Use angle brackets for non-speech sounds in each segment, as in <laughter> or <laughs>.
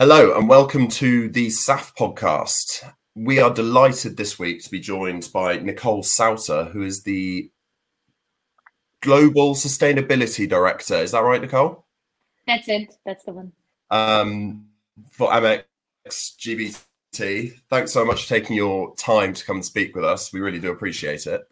Hello, and welcome to the SAF podcast. We are delighted this week to be joined by Nicole Sautter, who is the Global Sustainability Director. Is that right, Nicole? That's it. That's the one. Um, for Amex GBT. Thanks so much for taking your time to come and speak with us. We really do appreciate it.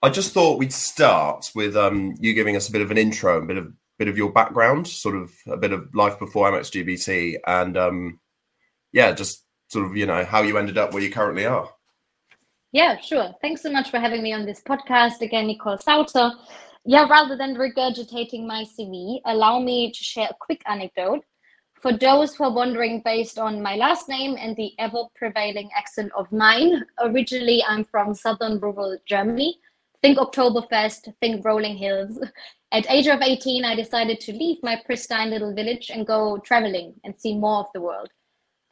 I just thought we'd start with um, you giving us a bit of an intro, and a bit of bit of your background, sort of a bit of life before Amex GBT, and um, yeah, just sort of you know how you ended up where you currently are. Yeah, sure. Thanks so much for having me on this podcast again, Nicole Sautter. Yeah, rather than regurgitating my CV, allow me to share a quick anecdote. For those who are wondering, based on my last name and the ever prevailing accent of mine, originally I'm from southern rural Germany. Think Oktoberfest, think rolling hills. At age of 18, I decided to leave my pristine little village and go traveling and see more of the world.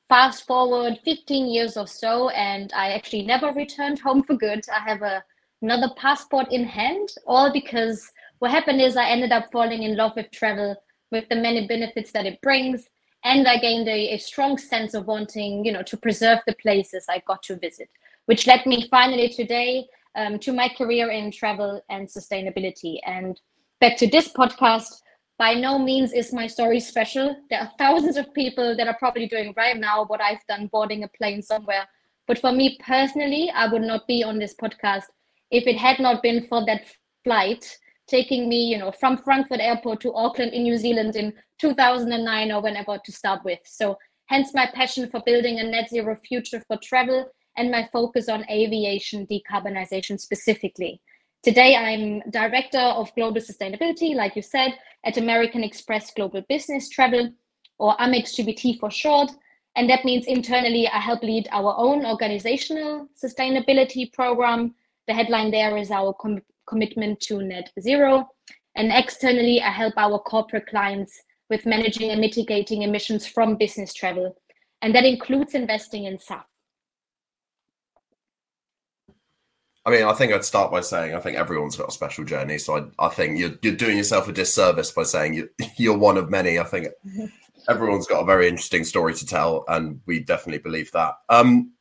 Fast forward 15 years or so, and I actually never returned home for good. I have a, another passport in hand, all because what happened is I ended up falling in love with travel, with the many benefits that it brings, and I gained a, a strong sense of wanting, you know, to preserve the places I got to visit, which led me finally today um, to my career in travel and sustainability. And back to this podcast. By no means is my story special. There are thousands of people that are probably doing right now what I've done boarding a plane somewhere. But for me personally, I would not be on this podcast if it had not been for that flight taking me, you know, from Frankfurt Airport to Auckland in New Zealand in 2009 or whenever to start with. So hence my passion for building a net zero future for travel and my focus on aviation decarbonization specifically. Today, I'm Director of Global Sustainability, like you said, at American Express Global Business Travel, or Amex GBT for short. And that means internally, I help lead our own organizational sustainability program. The headline there is our com- commitment to net zero. And externally, I help our corporate clients with managing and mitigating emissions from business travel. And that includes investing in SAF. I mean, I think I'd start by saying I think everyone's got a special journey. So I, I think you're, you're doing yourself a disservice by saying you, <laughs> you're one of many. I think <laughs> everyone's got a very interesting story to tell, and we definitely believe that. Um,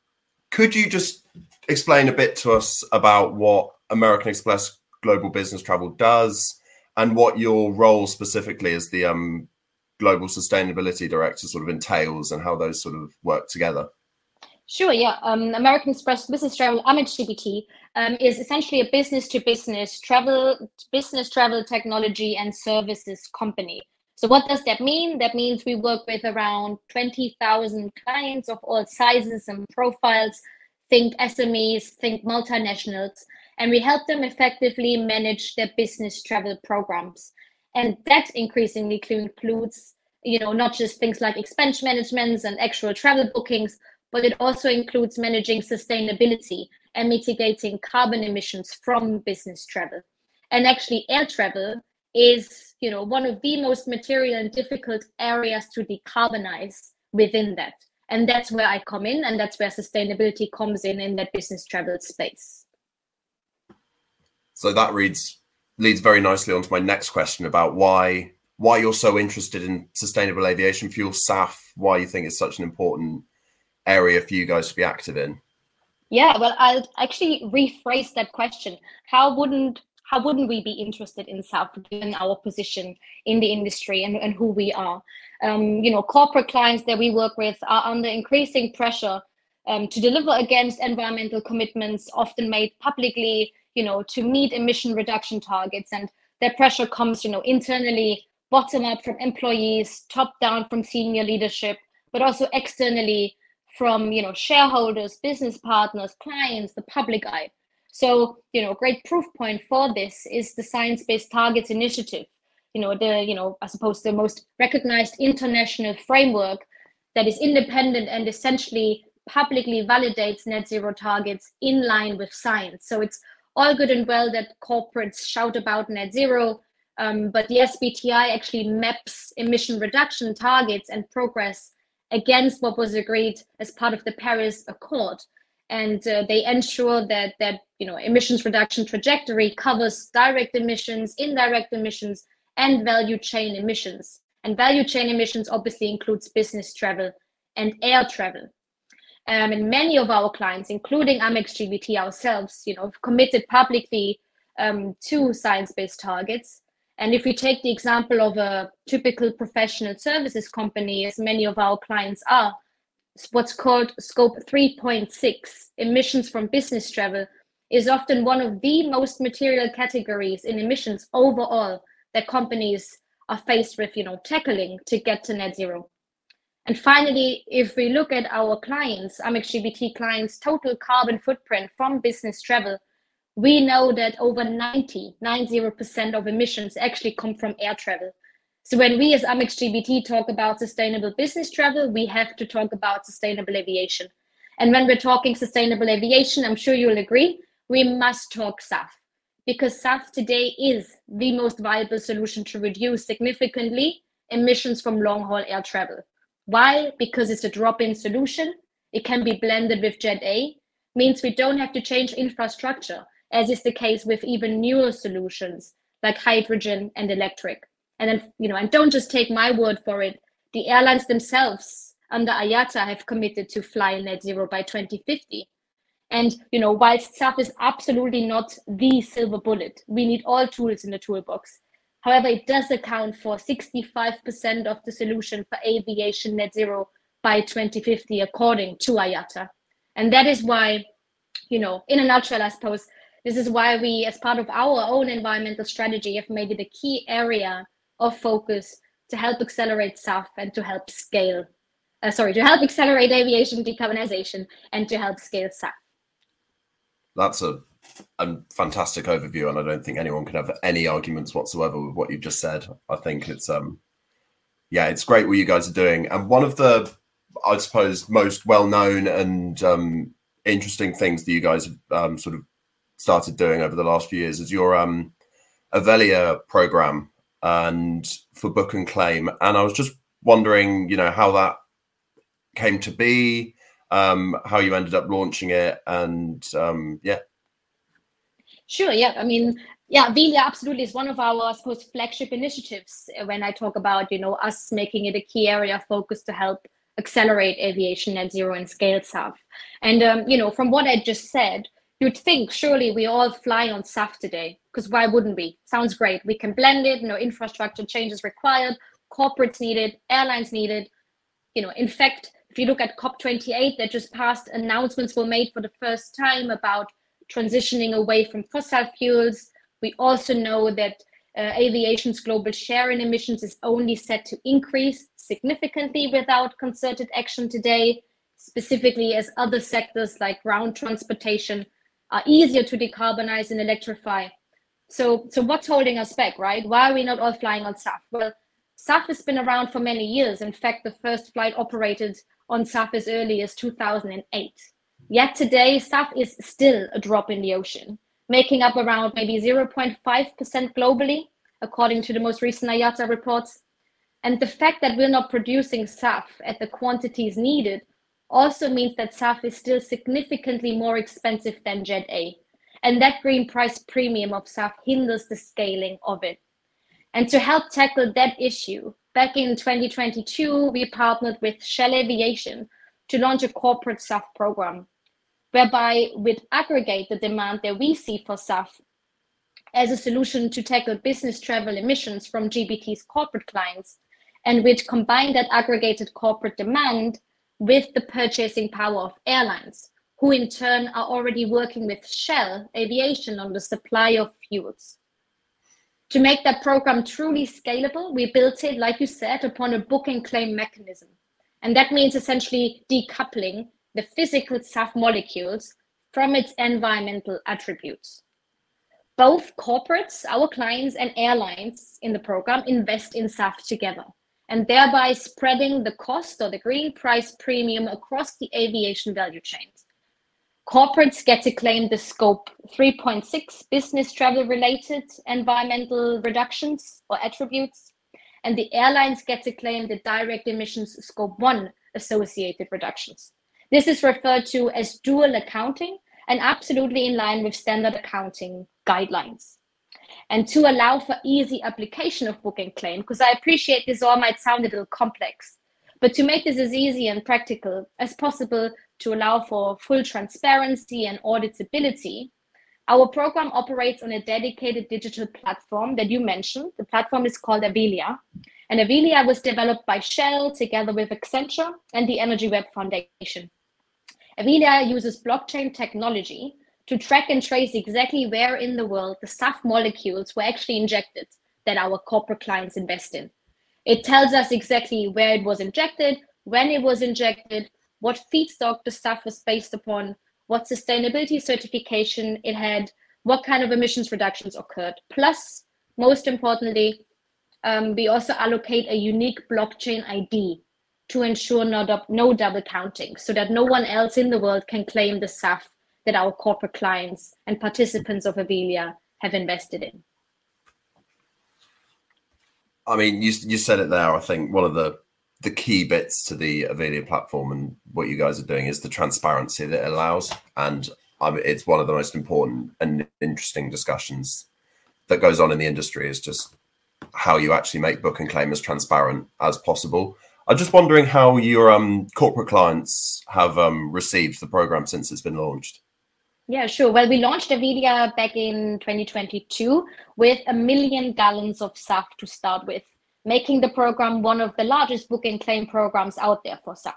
could you just explain a bit to us about what American Express Global Business Travel does and what your role specifically as the um, Global Sustainability Director sort of entails and how those sort of work together? Sure, yeah. Um, American Express Business Travel, Amex GBT, um, is essentially a business to business travel, business travel technology and services company. So, what does that mean? That means we work with around 20,000 clients of all sizes and profiles. Think SMEs, think multinationals, and we help them effectively manage their business travel programs. And that increasingly includes, you know, not just things like expense management and actual travel bookings, but it also includes managing sustainability and mitigating carbon emissions from business travel. And actually, air travel is, you know, one of the most material and difficult areas to decarbonize within that. And that's where I come in, and that's where sustainability comes in in that business travel space. So that reads leads very nicely onto my next question about why why you're so interested in sustainable aviation fuel, SAF, why you think it's such an important area for you guys to be active in? Yeah, well, I'll actually rephrase that question. How wouldn't how wouldn't we be interested in SAF given our position in the industry and, and who we are? Um, you know, corporate clients that we work with are under increasing pressure um, to deliver against environmental commitments often made publicly, you know, to meet emission reduction targets. And that pressure comes, you know, internally, bottom up from employees, top down from senior leadership, but also externally from you know shareholders business partners clients the public eye. So you know great proof point for this is the science based targets initiative. You know the you know i suppose the most recognized international framework that is independent and essentially publicly validates net zero targets in line with science. So it's all good and well that corporates shout about net zero um, but the sbti actually maps emission reduction targets and progress against what was agreed as part of the Paris Accord. And uh, they ensure that that you know emissions reduction trajectory covers direct emissions, indirect emissions, and value chain emissions. And value chain emissions obviously includes business travel and air travel. Um, and many of our clients, including Amex GBT ourselves, you know, have committed publicly um, to science-based targets. And if we take the example of a typical professional services company, as many of our clients are, what's called scope 3.6 emissions from business travel is often one of the most material categories in emissions overall that companies are faced with you know tackling to get to net zero. And finally if we look at our clients amex gbt clients total carbon footprint from business travel we know that over 90 90% of emissions actually come from air travel so when we as amex gbt talk about sustainable business travel we have to talk about sustainable aviation and when we're talking sustainable aviation i'm sure you'll agree we must talk SAF because SAF today is the most viable solution to reduce significantly emissions from long haul air travel. Why? Because it's a drop in solution. It can be blended with Jet A, means we don't have to change infrastructure, as is the case with even newer solutions like hydrogen and electric. And then, you know, and don't just take my word for it. The airlines themselves under IATA have committed to fly net zero by 2050 and you know, whilst SAF is absolutely not the silver bullet, we need all tools in the toolbox. However, it does account for 65% of the solution for aviation net zero by 2050, according to IATA. And that is why, you know, in a nutshell, I suppose, this is why we, as part of our own environmental strategy, have made it a key area of focus to help accelerate SAF and to help scale, uh, sorry, to help accelerate aviation decarbonization and to help scale SAF that's a, a fantastic overview, and I don't think anyone can have any arguments whatsoever with what you've just said. I think it's um, yeah, it's great what you guys are doing, and one of the, I suppose, most well known and um, interesting things that you guys have um, sort of started doing over the last few years is your um, Avelia program and for book and claim, and I was just wondering, you know, how that came to be um, how you ended up launching it, and um, yeah. Sure. Yeah. I mean, yeah, Avelia absolutely is one of our, I suppose, flagship initiatives. When I talk about, you know, us making it a key area of focus to help accelerate aviation net zero and scale SAF. And um, you know, from what I just said, you'd think surely we all fly on SAF today, because why wouldn't we? Sounds great. We can blend it. No infrastructure changes required. Corporates needed. Airlines needed. You know, in fact, if you look at COP28 that just passed, announcements were made for the first time about transitioning away from fossil fuels. We also know that uh, aviation's global share in emissions is only set to increase significantly without concerted action today, specifically as other sectors like ground transportation are easier to decarbonize and electrify. So, so what's holding us back, right? Why are we not all flying on SAF? Well, SAF has been around for many years. In fact, the first flight operated on SAF as early as 2008. Yet today, SAF is still a drop in the ocean, making up around maybe 0.5% globally, according to the most recent IATA reports. And the fact that we're not producing SAF at the quantities needed also means that SAF is still significantly more expensive than Jet A. And that green price premium of SAF hinders the scaling of it. And to help tackle that issue, Back in 2022, we partnered with Shell Aviation to launch a corporate SAF program, whereby we'd aggregate the demand that we see for SAF as a solution to tackle business travel emissions from GBT's corporate clients, and we'd combine that aggregated corporate demand with the purchasing power of airlines, who in turn are already working with Shell Aviation on the supply of fuels. To make that program truly scalable, we built it, like you said, upon a book and claim mechanism. And that means essentially decoupling the physical SAF molecules from its environmental attributes. Both corporates, our clients, and airlines in the program invest in SAF together and thereby spreading the cost or the green price premium across the aviation value chains. Corporates get to claim the scope 3.6 business travel related environmental reductions or attributes, and the airlines get to claim the direct emissions scope 1 associated reductions. This is referred to as dual accounting and absolutely in line with standard accounting guidelines. And to allow for easy application of book and claim, because I appreciate this all might sound a little complex, but to make this as easy and practical as possible to allow for full transparency and auditability, our program operates on a dedicated digital platform that you mentioned. The platform is called Avelia. And Avelia was developed by Shell together with Accenture and the Energy Web Foundation. Avelia uses blockchain technology to track and trace exactly where in the world the SAF molecules were actually injected that our corporate clients invest in. It tells us exactly where it was injected, when it was injected, what feedstock the stuff was based upon, what sustainability certification it had, what kind of emissions reductions occurred. Plus, most importantly, um, we also allocate a unique blockchain ID to ensure no, no double counting so that no one else in the world can claim the SAF that our corporate clients and participants of Avelia have invested in. I mean, you you said it there. I think one of the the key bits to the Avelia platform and what you guys are doing is the transparency that it allows, and it's one of the most important and interesting discussions that goes on in the industry. Is just how you actually make book and claim as transparent as possible. I'm just wondering how your um, corporate clients have um, received the program since it's been launched. Yeah, sure. Well, we launched Avelia back in 2022 with a million gallons of SAF to start with, making the program one of the largest book and claim programs out there for SAF.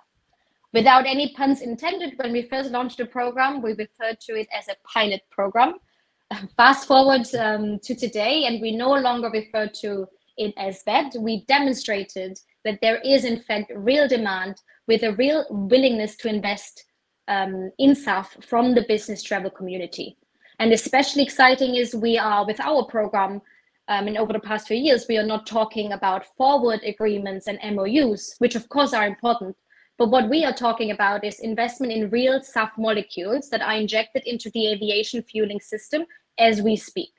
Without any puns intended, when we first launched the program, we referred to it as a pilot program. <laughs> Fast forward um, to today, and we no longer refer to it as that. We demonstrated that there is, in fact, real demand with a real willingness to invest um, in SAF from the business travel community. And especially exciting is we are with our program, um, and over the past few years, we are not talking about forward agreements and MOUs, which of course are important. But what we are talking about is investment in real SAF molecules that are injected into the aviation fueling system as we speak.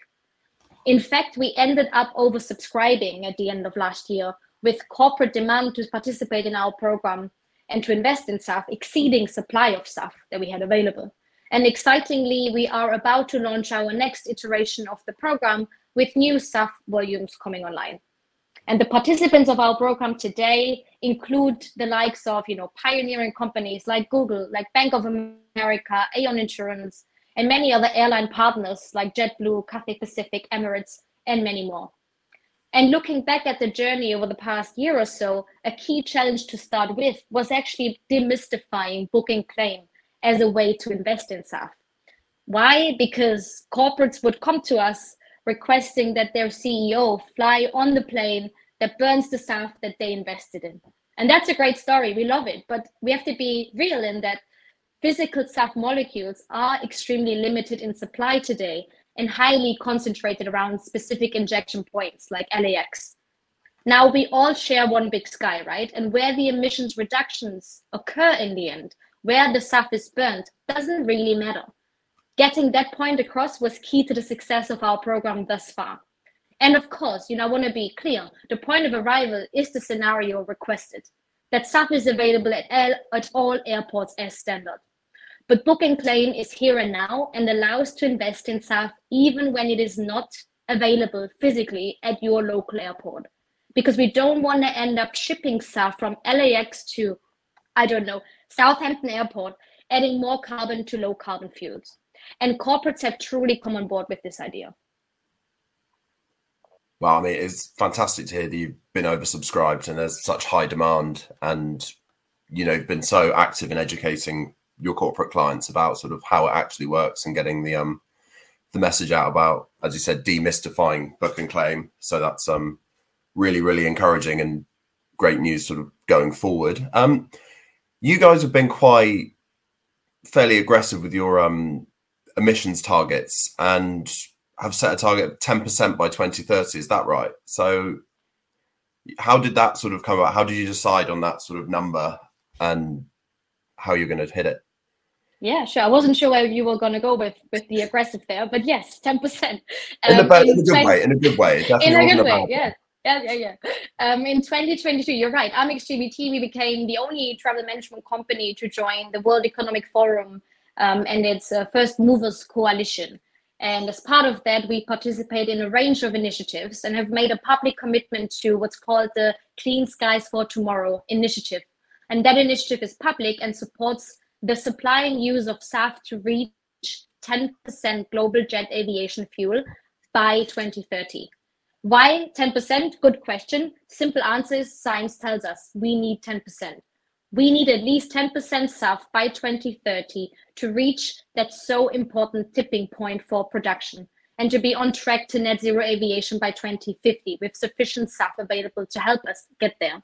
In fact, we ended up oversubscribing at the end of last year with corporate demand to participate in our program and to invest in SAF exceeding supply of SAF that we had available. And excitingly, we are about to launch our next iteration of the program with new SAF volumes coming online. And the participants of our program today include the likes of, you know, pioneering companies like Google, like Bank of America, Aon Insurance, and many other airline partners like JetBlue, Cathay Pacific, Emirates, and many more. And looking back at the journey over the past year or so, a key challenge to start with was actually demystifying book and claim as a way to invest in SAF. Why? Because corporates would come to us requesting that their CEO fly on the plane that burns the SAF that they invested in. And that's a great story. We love it. But we have to be real in that physical SAF molecules are extremely limited in supply today and highly concentrated around specific injection points like LAX. Now we all share one big sky, right? And where the emissions reductions occur in the end, where the SAF is burnt, doesn't really matter. Getting that point across was key to the success of our program thus far. And of course, you know, I want to be clear the point of arrival is the scenario requested that SAF is available at, at all airports as standard. But book and claim is here and now and allows to invest in SAF even when it is not available physically at your local airport. Because we don't want to end up shipping SAF from LAX to, I don't know, Southampton Airport, adding more carbon to low carbon fuels. And corporates have truly come on board with this idea. Well, I mean, it's fantastic to hear that you've been oversubscribed and there's such high demand and, you know, been so active in educating your corporate clients about sort of how it actually works and getting the um the message out about, as you said, demystifying book and claim. So that's um really really encouraging and great news sort of going forward. Um, you guys have been quite fairly aggressive with your um emissions targets and have set a target of 10% by 2030 is that right so how did that sort of come about how did you decide on that sort of number and how you're going to hit it. Yeah, sure. I wasn't sure where you were going to go with with the aggressive there, but yes, ten percent. Um, in, a, in, in, a good 20, way. In a good way. in a good way. Yeah. Yeah, yeah, yeah. Um, in 2022, you're right. Amex GBT, we became the only travel management company to join the World Economic Forum um, and its uh, First Movers Coalition. And as part of that, we participate in a range of initiatives and have made a public commitment to what's called the Clean Skies for Tomorrow initiative. And that initiative is public and supports the supply and use of SAF to reach 10% global jet aviation fuel by 2030. Why 10%? Good question. Simple answer is science tells us we need 10%. We need at least 10% SAF by 2030 to reach that so important tipping point for production and to be on track to net zero aviation by 2050 with sufficient SAF available to help us get there.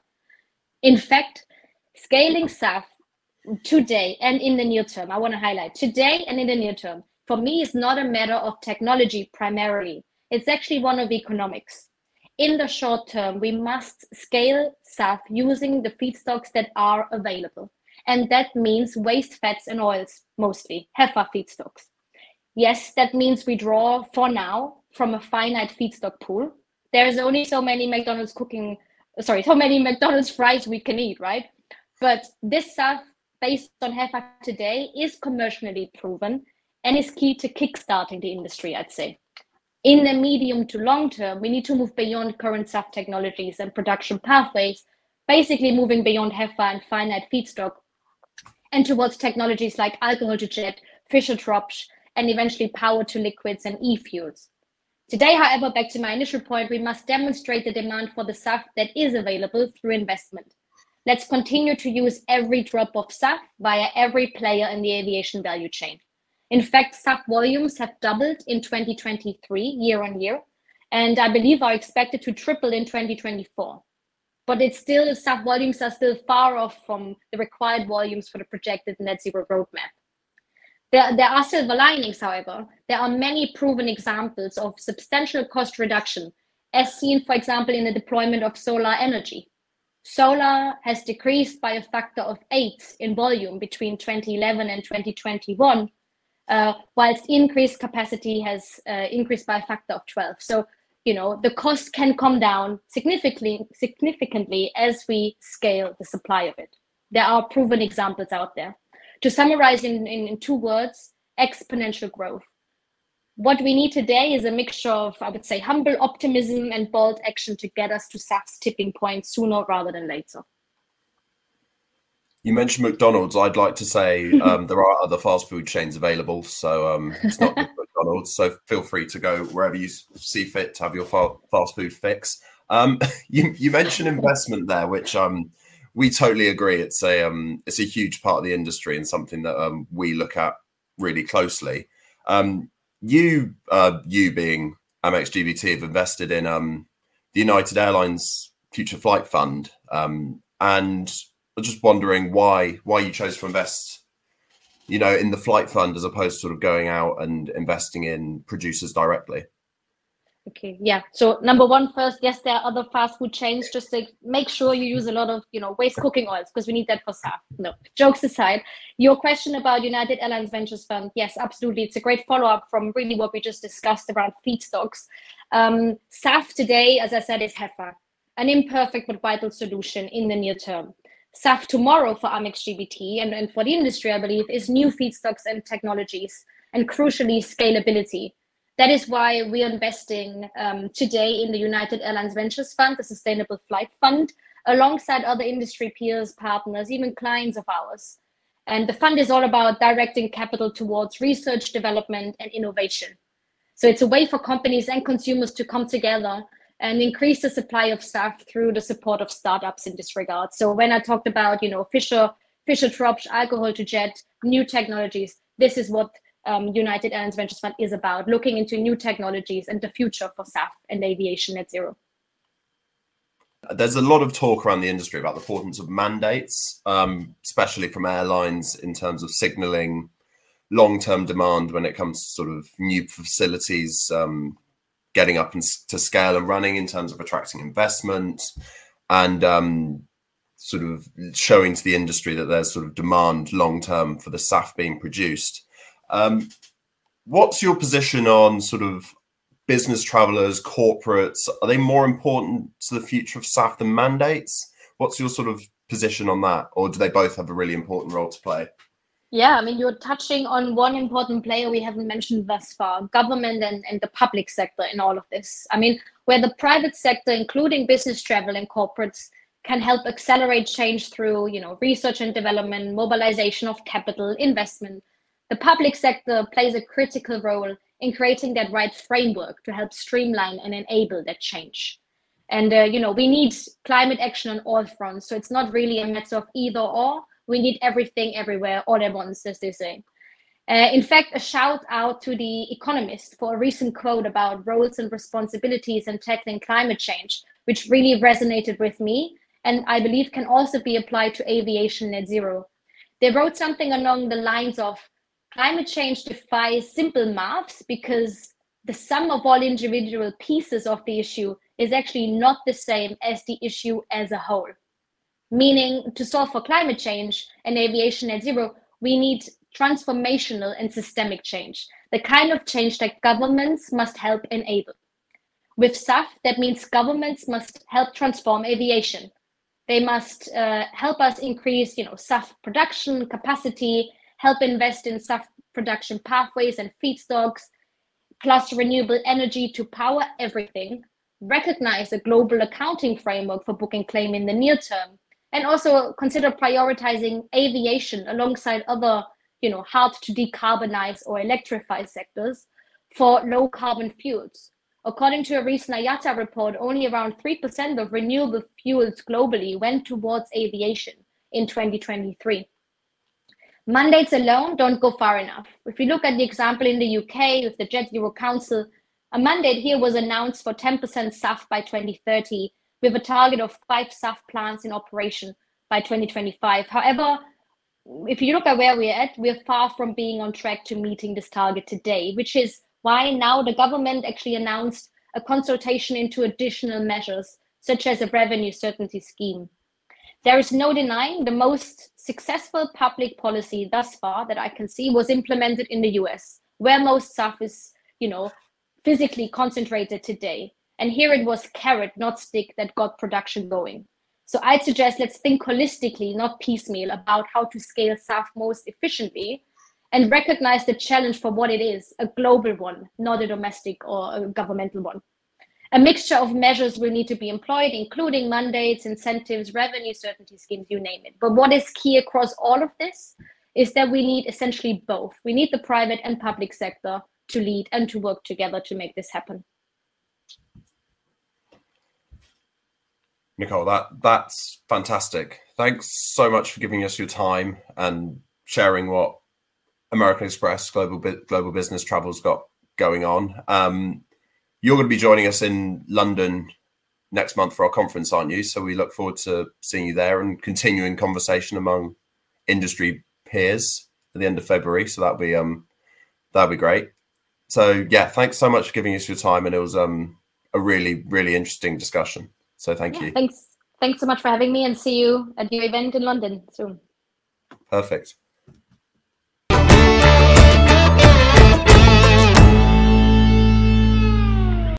In fact, scaling SAF today and in the near term, I want to highlight today and in the near term, for me, it's not a matter of technology primarily. It's actually one of economics in the short term, we must scale SAF using the feedstocks that are available. And that means waste fats and oils, mostly, HEFA feedstocks. Yes, that means we draw for now from a finite feedstock pool. There's only so many McDonald's cooking, sorry, so many <laughs> McDonald's fries we can eat, right? But this SAF based on HEFA today is commercially proven and is key to kickstarting the industry, I'd say in the medium to long term, we need to move beyond current SAF technologies and production pathways, basically moving beyond HEFA and finite feedstock and towards technologies like alcohol to jet, Fischer-Tropsch, and eventually power to liquids and e-fuels. Today, however, back to my initial point, we must demonstrate the demand for the SAF that is available through investment. Let's continue to use every drop of SAF via every player in the aviation value chain. In fact, SAF volumes have doubled in 2023 year on year, and I believe are expected to triple in 2024. But it's still SAF volumes are still far off from the required volumes for the projected net zero roadmap. There, there are silver linings, however. There are many proven examples of substantial cost reduction, as seen, for example, in the deployment of solar energy. Solar has decreased by a factor of eight in volume between 2011 and 2021, uh, whilst increased capacity has uh, increased by a factor of 12. So, you know, the cost can come down significantly, significantly as we scale the supply of it. There are proven examples out there. To summarize in, in, in two words, exponential growth. What we need today is a mixture of, I would say, humble optimism and bold action to get us to SAF's tipping point sooner rather than later. You mentioned McDonald's. I'd like to say <laughs> um, there are other fast food chains available, so um, it's not <laughs> McDonald's. So feel free to go wherever you see fit to have your fast food fix. Um, <laughs> you, you, mentioned investment there, which um, we totally agree. It's a um, it's a huge part of the industry and something that um, we look at really closely. You uh, you being Amex GBT have invested in the United Airlines Future Flight Fund, and I'm just wondering why why you chose to invest, you know, in the flight fund as opposed to sort of going out and investing in producers directly. Okay, yeah. So number one, first, yes, there are other fast food chains. Just to make sure you use a lot of, you know, waste cooking oils because we need that for SAF. No, jokes aside, your question about United Airlines Ventures Fund, yes, absolutely. It's a great follow up from really what we just discussed around feedstocks. Um, SAF today, as I said, is HEFA, an imperfect but vital solution in the near term. SAF tomorrow for Amex GBT and, and for the industry, I believe, is new feedstocks and technologies, and crucially, scalability. That is why we are investing um, today in the United Airlines Ventures Fund, the Sustainable Flight Fund, alongside other industry peers, partners, even clients of ours. And the fund is all about directing capital towards research, development, and innovation. So it's a way for companies and consumers to come together and increase the supply of SAF through the support of startups in this regard. So when I talked about, you know, Fischer, Fischer Tropsch, alcohol to jet, new technologies, this is what um, United Airlines Ventures Fund is about, looking into new technologies and the future for SAF and aviation net zero. There's a lot of talk around the industry about the importance of mandates, um, especially from airlines in terms of signaling long-term demand when it comes to sort of new facilities um, getting up and to scale and running in terms of attracting investment and um, sort of showing to the industry that there's sort of demand long term for the SAF being produced. Um, what's your position on sort of business travelers, corporates? Are they more important to the future of SAF than mandates? What's your sort of position on that, or do they both have a really important role to play? Yeah, I mean, you're touching on one important player we haven't mentioned thus far government and, and the public sector in all of this. I mean, where the private sector, including business travel and corporates, can help accelerate change through you know research and development mobilization of capital investment the public sector plays a critical role in creating that right framework to help streamline and enable that change. And uh, you know we need climate action on all fronts so it's not really a matter of either or. We need everything everywhere all at once as they say. Uh, in fact a shout out to the economist for a recent quote about roles and responsibilities in tackling climate change which really resonated with me and I believe can also be applied to aviation net zero. They wrote something along the lines of climate change defies simple maths because the sum of all individual pieces of the issue is actually not the same as the issue as a whole. Meaning, to solve for climate change and aviation net zero, we need transformational and systemic change, the kind of change that governments must help enable. With SAF, that means governments must help transform aviation, they must uh, help us increase, you know, SAF production capacity, help invest in SAF production pathways and feedstocks, plus renewable energy to power everything, recognize a global accounting framework for book and claim in the near term, and also consider prioritizing aviation alongside other, you know, hard to decarbonize or electrify sectors for low carbon fuels. According to a recent IATA report, only around 3% of renewable fuels globally went towards aviation in 2023. Mandates alone don't go far enough. If you look at the example in the UK with the Jet Zero Council, a mandate here was announced for 10% SAF by 2030, with a target of five SAF plants in operation by 2025. However, if you look at where we're at, we're far from being on track to meeting this target today, which is why now the government actually announced a consultation into additional measures, such as a revenue certainty scheme. There is no denying the most successful public policy thus far that I can see was implemented in the US, where most stuff is, you know, physically concentrated today. And here it was carrot, not stick, that got production going. So I'd suggest let's think holistically, not piecemeal, about how to scale SAF most efficiently and recognize the challenge for what it is a global one, not a domestic or a governmental one. A mixture of measures will need to be employed, including mandates, incentives, revenue certainty schemes, you name it. But what is key across all of this is that we need essentially both. We need the private and public sector to lead and to work together to make this happen. Nicole, that that's fantastic. Thanks so much for giving us your time and sharing what American Express Global Global Business Travel's got going on. Um, you're going to be joining us in London next month for our conference, aren't you? So we look forward to seeing you there and continuing conversation among industry peers at the end of February. So that'll be um that'll be great. So yeah, thanks so much for giving us your time, and it was um a really really interesting discussion. So thank yeah, you. Thanks. Thanks so much for having me, and see you at your event in London soon. Perfect.